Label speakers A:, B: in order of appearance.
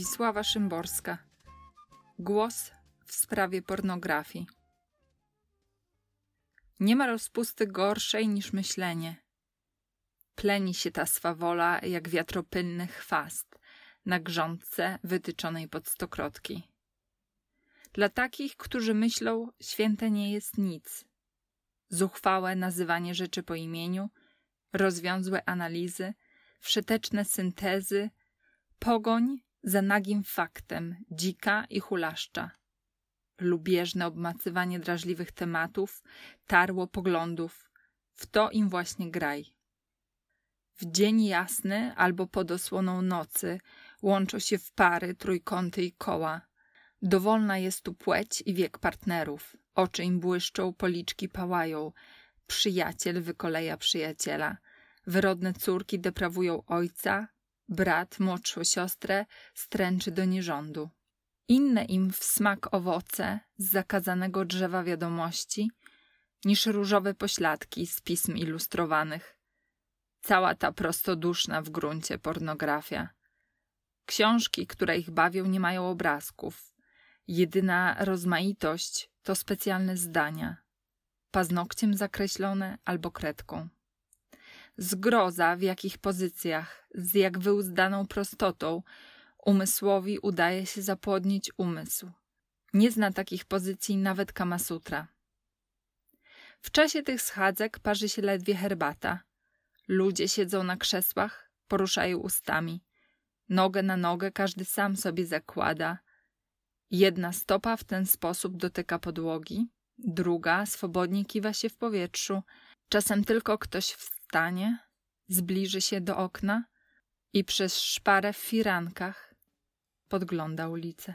A: Wiesława Szymborska. Głos w sprawie pornografii. Nie ma rozpusty gorszej niż myślenie. Pleni się ta swawola jak wiatropylny chwast na grządce wytyczonej pod stokrotki. Dla takich, którzy myślą, święte nie jest nic. Zuchwałe nazywanie rzeczy po imieniu, rozwiązłe analizy, wszeteczne syntezy, pogoń za nagim faktem dzika i hulaszcza. Lubieżne obmacywanie drażliwych tematów, tarło poglądów, w to im właśnie graj. W dzień jasny albo pod osłoną nocy łączą się w pary, trójkąty i koła. Dowolna jest tu płeć i wiek partnerów. Oczy im błyszczą, policzki pałają. Przyjaciel wykoleja przyjaciela. Wyrodne córki deprawują ojca, brat młodszą siostrę stręczy do nierządu. Inne im w smak owoce z zakazanego drzewa wiadomości niż różowe pośladki z pism ilustrowanych. Cała ta prostoduszna w gruncie pornografia. Książki, które ich bawią, nie mają obrazków. Jedyna rozmaitość to specjalne zdania, paznokciem zakreślone albo kredką. Zgroza w jakich pozycjach, z jak wyuzdaną prostotą, umysłowi udaje się zapłodnić umysł. Nie zna takich pozycji nawet Kamasutra. W czasie tych schadzek parzy się ledwie herbata. Ludzie siedzą na krzesłach, poruszają ustami. Nogę na nogę każdy sam sobie zakłada. Jedna stopa w ten sposób dotyka podłogi, druga swobodnie kiwa się w powietrzu. Czasem tylko ktoś wstanie, zbliży się do okna i przez szparę w firankach podgląda ulicę.